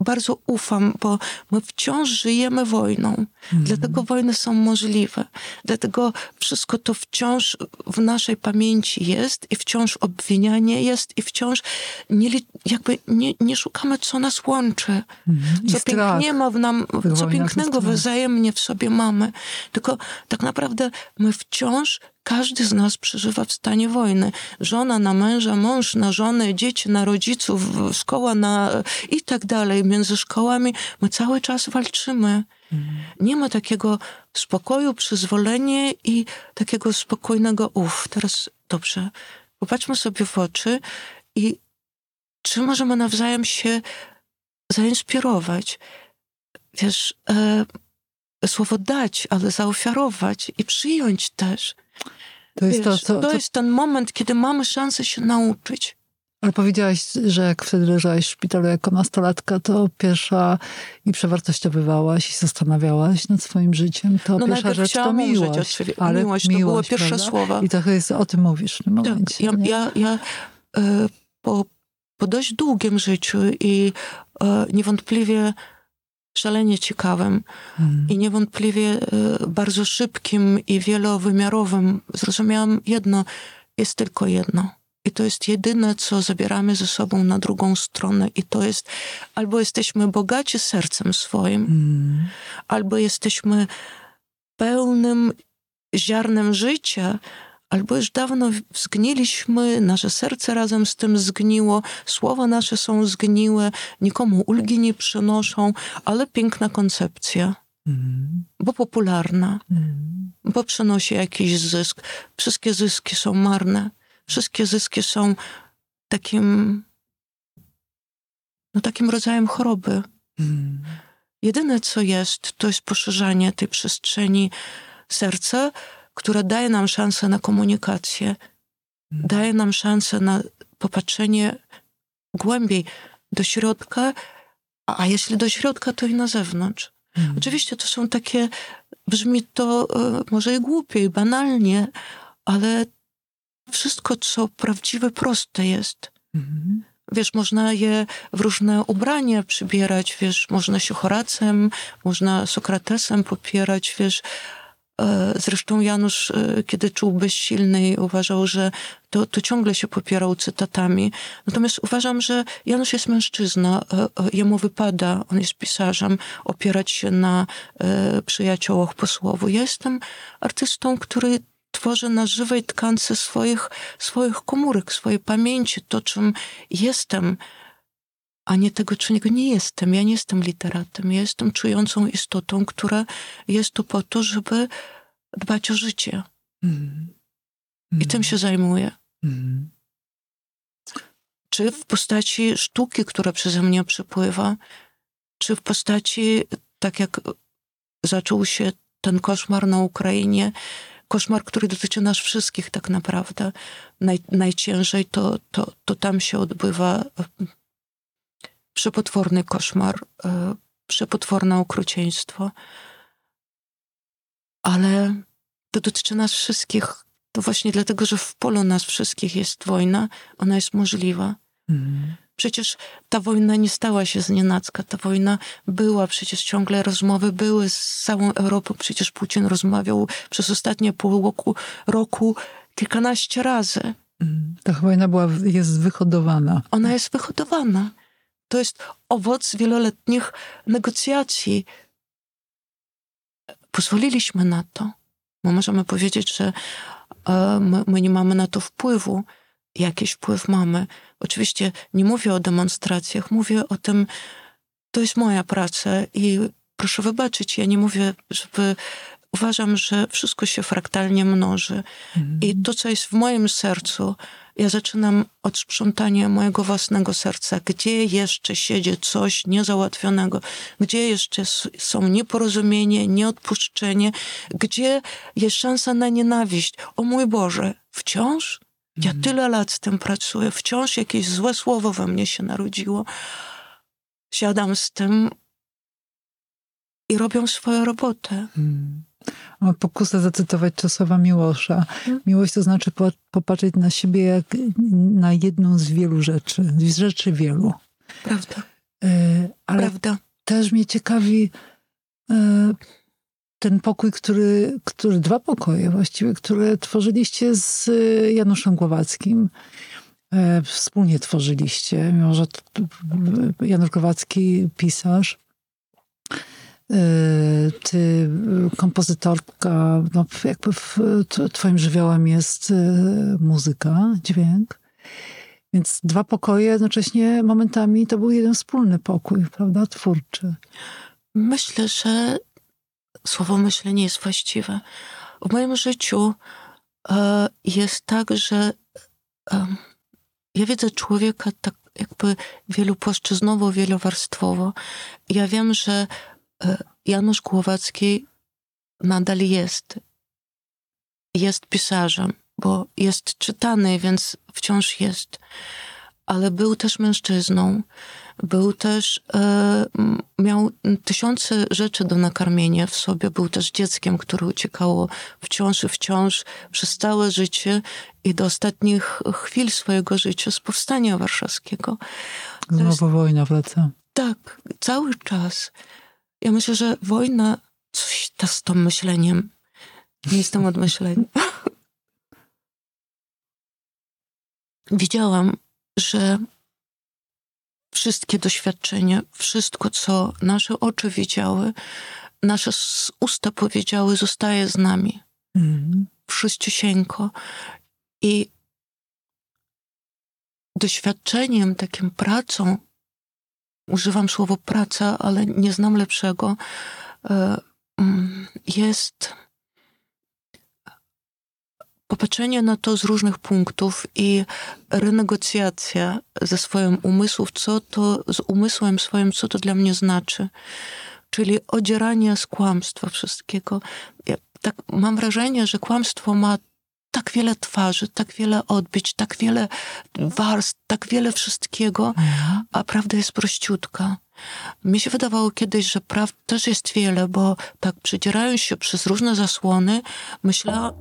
bardzo ufam, bo my wciąż żyjemy wojną. Mm. Dlatego wojny są możliwe. Dlatego wszystko to wciąż w naszej pamięci jest i wciąż obwinianie jest i wciąż nie, jakby nie, nie szukamy, co nas łączy. Mm. Co pięknie ma w nam, co pięknego wzajemnie w sobie mamy. Tylko tak naprawdę my wciąż każdy z nas przeżywa w stanie wojny. Żona na męża, mąż na żonę, dzieci na rodziców, szkoła na i tak dalej. Między szkołami my cały czas walczymy. Nie ma takiego spokoju, przyzwolenia i takiego spokojnego uff, teraz dobrze. Popatrzmy sobie w oczy i czy możemy nawzajem się zainspirować? Wiesz, e, słowo dać, ale zaofiarować i przyjąć też. To jest, Wiesz, to, co, to jest ten moment, kiedy mamy szansę się nauczyć. Ale powiedziałaś, że jak wtedy leżałaś w szpitalu jako nastolatka, to pierwsza i przewartościowywałaś i zastanawiałaś nad swoim życiem, to no pierwsza rzecz to miłość. Ale miłość, miłość to były pierwsze prawda? słowa. I trochę jest, o tym mówisz w tym tak, momencie. Ja, ja, ja e, po, po dość długim życiu i e, niewątpliwie szalenie ciekawym hmm. i niewątpliwie e, bardzo szybkim i wielowymiarowym, zrozumiałam jedno, jest tylko jedno. I to jest jedyne, co zabieramy ze sobą na drugą stronę. I to jest albo jesteśmy bogaci sercem swoim, hmm. albo jesteśmy pełnym ziarnem życia, albo już dawno zgniliśmy, nasze serce razem z tym zgniło, słowa nasze są zgniłe, nikomu ulgi nie przynoszą, ale piękna koncepcja, Mhm. bo popularna, Mhm. bo przynosi jakiś zysk. Wszystkie zyski są marne. Wszystkie zyski są takim, no takim rodzajem choroby. Mhm. Jedyne, co jest, to jest poszerzanie tej przestrzeni serca, która daje nam szansę na komunikację, daje nam szansę na popatrzenie głębiej do środka, a a jeśli do środka, to i na zewnątrz. Mhm. Oczywiście to są takie, brzmi to e, może i głupie, i banalnie, ale wszystko, co prawdziwe, proste jest. Mhm. Wiesz, można je w różne ubrania przybierać, wiesz, można się Horacem, można Sokratesem popierać, wiesz. E, Zresztą Janusz, e, kiedy czuł bezsilny, uważał, że to, to ciągle się popierał cytatami. Natomiast uważam, że Janusz jest mężczyzna, e, jemu wypada, on jest pisarzem, opierać się na przyjaciołach po słowu. Ja jestem artystą, który tworzy na żywej tkance swoich, swoich komórek, swojej pamięci, to czym jestem, a nie tego, czego nie jestem. Ja nie jestem literatem, ja jestem czującą istotą, która jest tu po to, żeby dbać o życie. Mhm. I tym się zajmuję. Mhm. Czy w postaci sztuki, która przeze mnie przepływa, czy w postaci, tak jak zaczął się ten koszmar na Ukrainie, koszmar, który dotyczy nas wszystkich tak naprawdę. Naj, najciężej to, to, to tam się odbywa przepotworny koszmar, e, przepotworne okrucieństwo. Ale to dotyczy nas wszystkich. To właśnie dlatego, że w polu nas wszystkich jest wojna, ona jest możliwa. Mhm. Przecież ta wojna nie stała się z nienacka. Ta wojna była, przecież ciągle rozmowy były z całą Europą. Przecież Putin rozmawiał przez ostatnie pół roku, roku kilkanaście razy. Mhm. Ta wojna była, jest wyhodowana. Ona jest wyhodowana. To jest owoc wieloletnich negocjacji. Pozwoliliśmy na to. My możemy powiedzieć, że e, my, my nie mamy na to wpływu. Jakiś wpływ mamy. Oczywiście nie mówię o demonstracjach, mówię o tym, to jest moja praca i proszę wybaczyć, ja nie mówię, żeby. Uważam, że wszystko się fraktalnie mnoży. Mhm. I to, co jest w moim sercu, ja zaczynam od sprzątania mojego własnego serca. Gdzie jeszcze siedzi coś niezałatwionego? Gdzie jeszcze są nieporozumienie, nieodpuszczenie? Gdzie jest szansa na nienawiść? O mój Boże, wciąż? Ja Mhm. tyle lat z tym pracuję. Wciąż jakieś złe słowo we mnie się narodziło. Siadam z tym i robią swoją robotę. Mm. Pokusę zacytować Czesława Miłosza. Mhm. Miłość to znaczy po, popatrzeć na siebie jak na jedną z wielu rzeczy. Z rzeczy wielu. Prawda, E, ale prawda. też mnie ciekawi e, ten pokój, który, który, dwa pokoje właściwie, które tworzyliście z e, Januszem Głowackim. Wspólnie tworzyliście, mimo że Janusz Głowacki pisarz, ty e, kompozytorka, no jakby w, twoim żywiołem jest e, muzyka, dźwięk. Więc dwa pokoje, jednocześnie momentami to był jeden wspólny pokój, prawda, twórczy. Myślę, że słowo myślenie jest właściwe. W moim życiu jest tak, że ja widzę człowieka tak jakby wielopłaszczyznowo, wielowarstwowo. Ja wiem, że Janusz Głowacki nadal jest. Jest pisarzem, bo jest czytany, więc wciąż jest. Ale był też mężczyzną. Był też, e, miał tysiące rzeczy do nakarmienia w sobie. Był też dzieckiem, które uciekało wciąż i wciąż przez całe życie i do ostatnich chwil swojego życia z powstania warszawskiego. To jest- Znowu wojna wraca. Tak, cały czas. Ja myślę, że wojna, coś ta z tym myśleniem. Nie jestem od myślenia. Widziałam, że wszystkie doświadczenia, wszystko, co nasze oczy widziały, nasze usta powiedziały, zostaje z nami. Mhm. wszyściusieńko i doświadczeniem, takim pracą, używam słowa praca, ale nie znam lepszego, e, mm, jest popatrzenie na to z różnych punktów i renegocjacja ze swoim umysłem, co to z umysłem swoim, co to dla mnie znaczy. Czyli odzieranie z kłamstwa wszystkiego. Ja tak mam wrażenie, że kłamstwo ma tak wiele twarzy, tak wiele odbić, tak wiele warstw, tak wiele wszystkiego, mhm. a prawda jest prościutka. Mi się wydawało kiedyś, że prawd też jest wiele, bo tak przedzierając się przez różne zasłony, myślałam,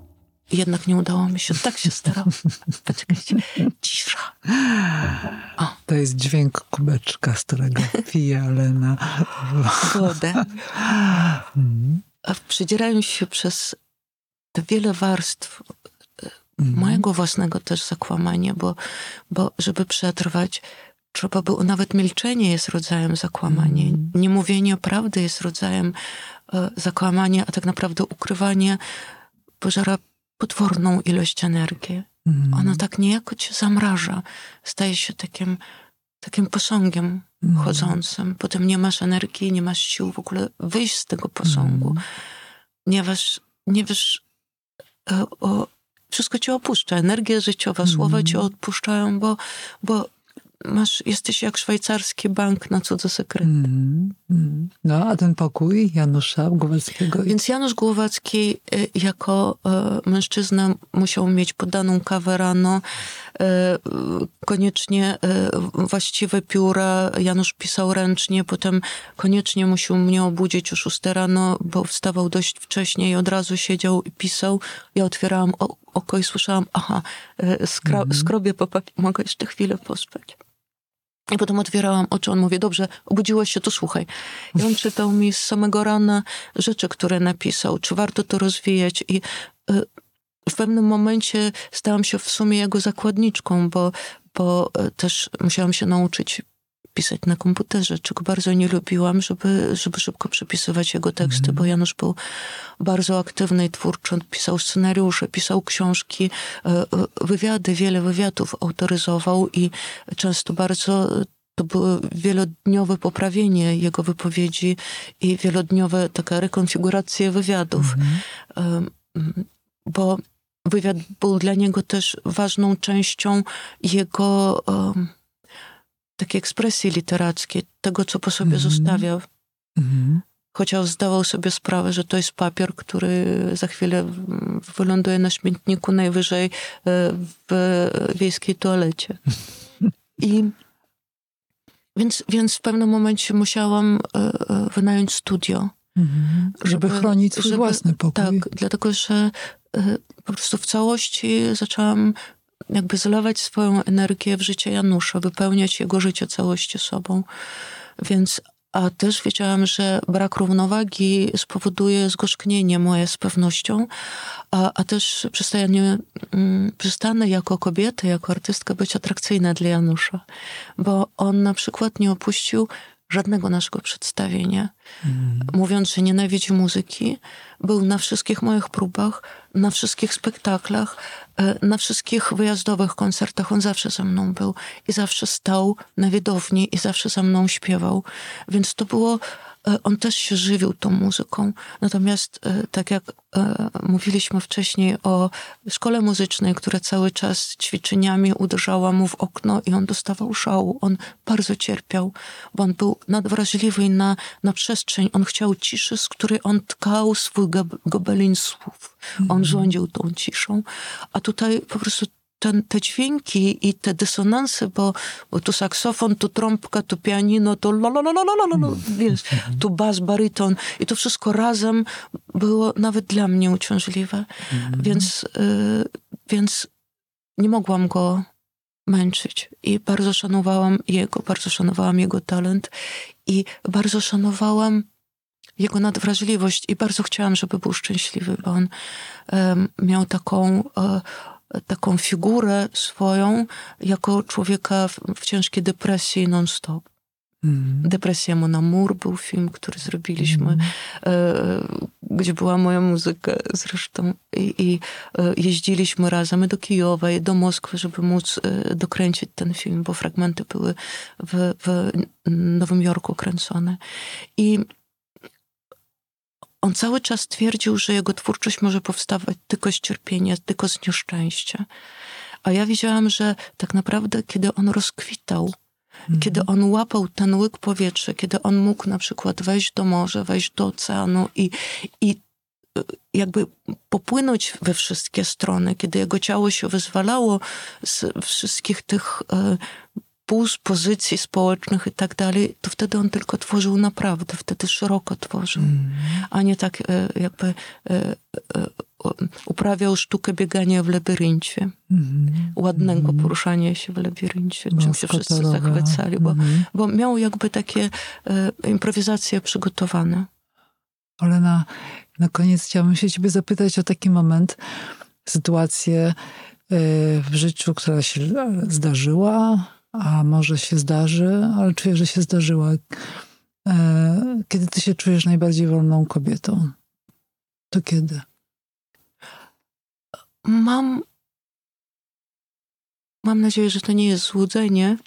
jednak nie udało mi się, tak się starałam. Poczekajcie, cisza. O. To jest dźwięk kubeczka, z którego pije Lena wodę. Mhm. A przedzierając się przez te wiele warstw mhm. mojego własnego też zakłamania, bo, bo żeby przetrwać, trzeba było, nawet milczenie jest rodzajem zakłamania. Mhm. Niemówienie prawdy jest rodzajem e, zakłamania, a tak naprawdę ukrywanie pożera potworną ilość energii. Mhm. Ona tak niejako cię zamraża. Staje się takim, takim posągiem mhm. chodzącym. Potem nie masz energii, nie masz sił w ogóle wyjść z tego posągu. Mhm. Nie wiesz, nie wiesz e, o, wszystko cię opuszcza. Energia życiowa, słowa cię mhm. odpuszczają, bo, bo masz, jesteś jak szwajcarski bank na cudze sekrety. Mm, mm. No, a ten pokój Janusza Głowackiego? Więc Janusz Głowacki y, jako y, mężczyzna musiał mieć podaną kawę rano, y, koniecznie właściwe pióra. Janusz pisał ręcznie, potem koniecznie musiał mnie obudzić o 6 rano, bo wstawał dość wcześnie i od razu siedział i pisał. Ja otwierałam oko i słyszałam, aha, skra- mm. skrobię po mogę jeszcze chwilę pospać. I potem otwierałam oczy, on mówi, dobrze, obudziłeś się, to słuchaj. I on czytał mi z samego rana rzeczy, które napisał, czy warto to rozwijać. I y, w pewnym momencie stałam się w sumie jego zakładniczką, bo, bo y, też musiałam się nauczyć pisać na komputerze, czego bardzo nie lubiłam, żeby, żeby szybko przepisywać jego teksty, mm. bo Janusz był bardzo aktywny i twórczy. On pisał scenariusze, pisał książki, e, e, wywiady, wiele wywiadów autoryzował i często bardzo to było wielodniowe poprawienie jego wypowiedzi i wielodniowe taka rekonfiguracja wywiadów. Mm. Bo wywiad był dla niego też ważną częścią jego takiej ekspresji literackiej, tego, co po sobie mm -hmm. zostawiał. Mm -hmm. Chociaż zdawał sobie sprawę, że to jest papier, który za chwilę wyląduje na śmietniku najwyżej e, w wiejskiej toalecie. I więc, więc w pewnym momencie musiałam e, e, wynająć studio. Mm -hmm. żeby, żeby, chronić swój żeby, własny pokój. Tak, dlatego że po prostu w całości zaczęłam jakby zlewać swoją energię w życie Janusza, wypełniać jego życie całości sobą. Więc a też wiedziałam, że brak równowagi spowoduje zgorzknienie moje z pewnością, a, a też przestanie, mm, przestanę jako kobieta, jako artystka być atrakcyjna dla Janusza, bo on na przykład nie opuścił żadnego naszego przedstawienia. Mm. Mówiąc, że nienawidzi muzyki, był na wszystkich moich próbach, na wszystkich spektaklach, e, na wszystkich wyjazdowych koncertach. On zawsze ze mną był i zawsze stał na widowni i zawsze ze mną śpiewał. Więc to było on też się żywił tą muzyką. Natomiast e, tak jak e, mówiliśmy wcześniej o szkole muzycznej, która cały czas ćwiczeniami uderzała mu w okno i on dostawał szału. On bardzo cierpiał, bo on był nadwrażliwy na, na przestrzeń. On chciał ciszy, z której on tkał swój gobelin słów. On -hmm. rządził tą ciszą. A tutaj po prostu ten, te dźwięki i te dysonanse, bo, bo tu saksofon, tu trąbka, tu pianino, to lalalalalalala, wiesz, tu bas, baryton i to wszystko razem było nawet dla mnie uciążliwe. Mhm. Więc, y, więc nie mogłam go męczyć i bardzo szanowałam jego, bardzo szanowałam jego talent i bardzo szanowałam jego nadwrażliwość i bardzo chciałam, żeby był szczęśliwy, bo on um, miał taką um, taką figurę swoją jako człowieka w, w ciężkiej depresji non-stop. Mm. Depresja Mon Amour był film, który zrobiliśmy. Mm. gdzie była moja muzyka zresztą. I, i e, jeździliśmy razem do Kijowa, i do Moskwy, żeby móc e, dokręcić ten film, bo fragmenty były w, w Nowym Jorku kręcone. I on cały czas twierdził, że jego twórczość może powstawać tylko z cierpienia, tylko z nieszczęścia. A ja widziałam, że tak naprawdę, kiedy on rozkwitał, mhm. kiedy on łapał ten łyk powietrza, kiedy on mógł na przykład wejść do morza, wejść do oceanu i, i e, jakby popłynąć we wszystkie strony, kiedy jego ciało się wyzwalało z wszystkich tych puz, pozycji społecznych i tak dalej, to wtedy on tylko tworzył naprawdę, wtedy szeroko tworzył, mm. a nie tak e, jakby e, e, uprawiał sztukę biegania w labiryncie, mm. ładnego mm. poruszania się w labiryncie, czym się wszyscy zachwycali, bo, mhm. bo miał jakby takie improwizacje przygotowane. Ale na, na koniec chciałabym się ciebie zapytać o taki moment, sytuację w życiu, która się zdarzyła, a może się zdarzy, ale czuję, że się zdarzyła. E, kiedy ty się czujesz najbardziej wolną kobietą? To kiedy? Mam. Mam nadzieję, że to nie jest złudzenie,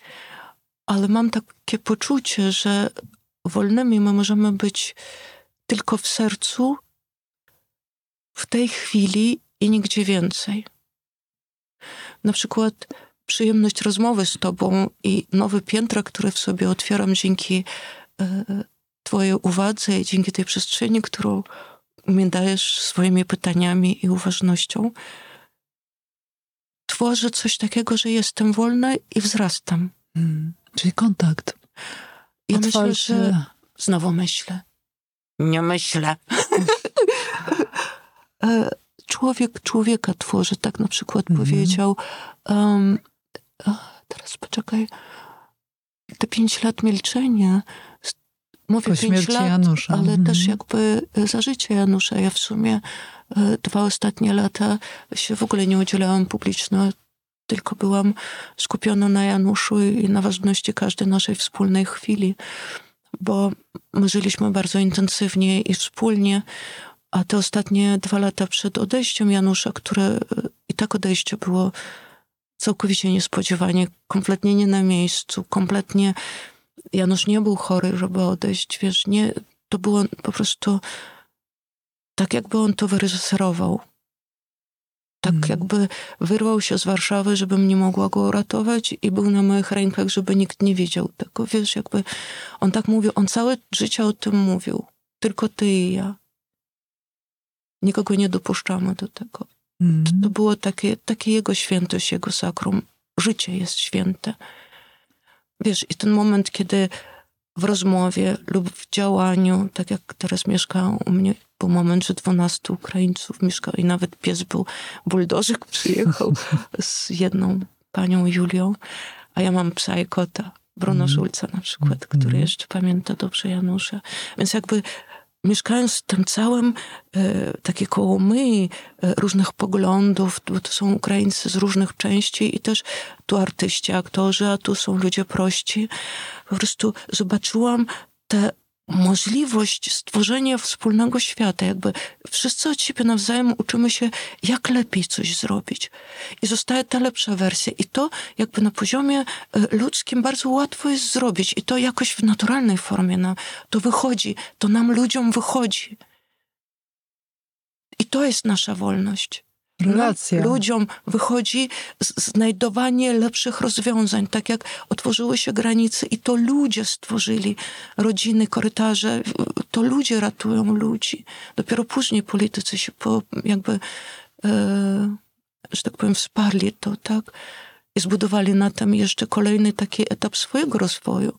ale mam takie poczucie, że wolnymi my możemy być tylko w sercu, w tej chwili i nigdzie więcej. Na przykład przyjemność rozmowy z Tobą i nowe piętra, które w sobie otwieram dzięki e, Twojej uwadze i dzięki tej przestrzeni, którą mi dajesz swoimi pytaniami i uważnością, tworzę coś takiego, że jestem wolna i wzrastam. Hmm. Czyli kontakt. Ja myślę, że znowu myślę. Nie myślę. E, człowiek człowieka tworzy, tak na przykład mm powiedział um, teraz poczekaj, te pięć lat milczenia, mówię po pięć lat, Janusza. ale mhm. też jakby za życie Janusza. Ja w sumie e, dwa ostatnie lata się w ogóle nie udzielałam publiczno, tylko byłam skupiona na Januszu i na ważności każdej naszej wspólnej chwili, bo my żyliśmy bardzo intensywnie i wspólnie, a te ostatnie dwa lata przed odejściem Janusza, które e, i tak odejście było całkowicie niespodziewanie, kompletnie nie na miejscu, kompletnie Janusz nie był chory, żeby odejść, wiesz, nie, to było po prostu tak, jakby on to wyreżyserował. Tak mm. jakby wyrwał się z Warszawy, żebym nie mogła go uratować i był na moich rękach, żeby nikt nie wiedział tego. Wiesz, jakby on tak mówił, on całe życie o tym mówił. Tylko ty i ja. Nikogo nie dopuszczamy do tego. Mm. To, to było takie, takie jego świętość, jego sakrum. Życie jest święte. Wiesz, i ten moment, kiedy w rozmowie lub w działaniu, tak jak teraz mieszka u mnie, był moment, że 12 Ukraińców mieszkało i nawet pies był, buldożek przyjechał z jedną panią Julią, a ja mam psa i kota. Bruno mm. Szulca na przykład, który mm. jeszcze pamięta dobrze Janusza. Więc jakby mieszkając w tym całym e, takie e, różnych poglądów, bo to są Ukraińcy z różnych części i też tu artyści, aktorzy, a tu są ludzie prości. Po prostu zobaczyłam te możliwość stworzenia wspólnego świata. Jakby wszyscy od siebie nawzajem uczymy się, jak lepiej coś zrobić. I zostaje ta lepsza wersja. I to jakby na poziomie e, ludzkim bardzo łatwo jest zrobić. I to jakoś w naturalnej formie nam to wychodzi. To nam ludziom wychodzi. I to jest nasza wolność. Relacja. Ludziom wychodzi znajdowanie lepszych rozwiązań, tak jak otworzyły się granice i to ludzie stworzyli rodziny, korytarze, to ludzie ratują ludzi. Dopiero później politycy się po, jakby, e, że tak powiem, wsparli to, tak? I zbudowali na tym jeszcze kolejny taki etap swojego rozwoju.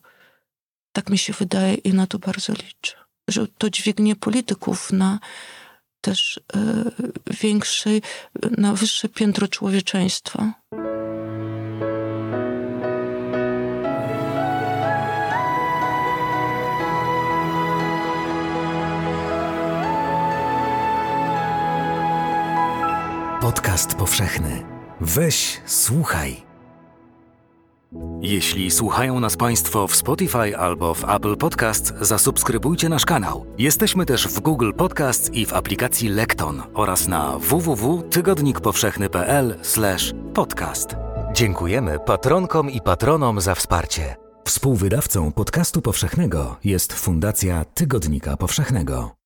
Tak mi się wydaje i na to bardzo liczę. Że to dźwignie polityków na też e, większej, na wyższe piętro człowieczeństwa. Podcast powszechny. Weź, słuchaj. Jeśli słuchają nas Państwo w Spotify albo w Apple Podcast, zasubskrybujcie nasz kanał. Jesteśmy też w Google Podcast i w aplikacji Lekton oraz na www.tygodnikpowszechny.pl/podcast. Dziękujemy patronkom i patronom za wsparcie. Współwydawcą podcastu powszechnego jest Fundacja Tygodnika Powszechnego.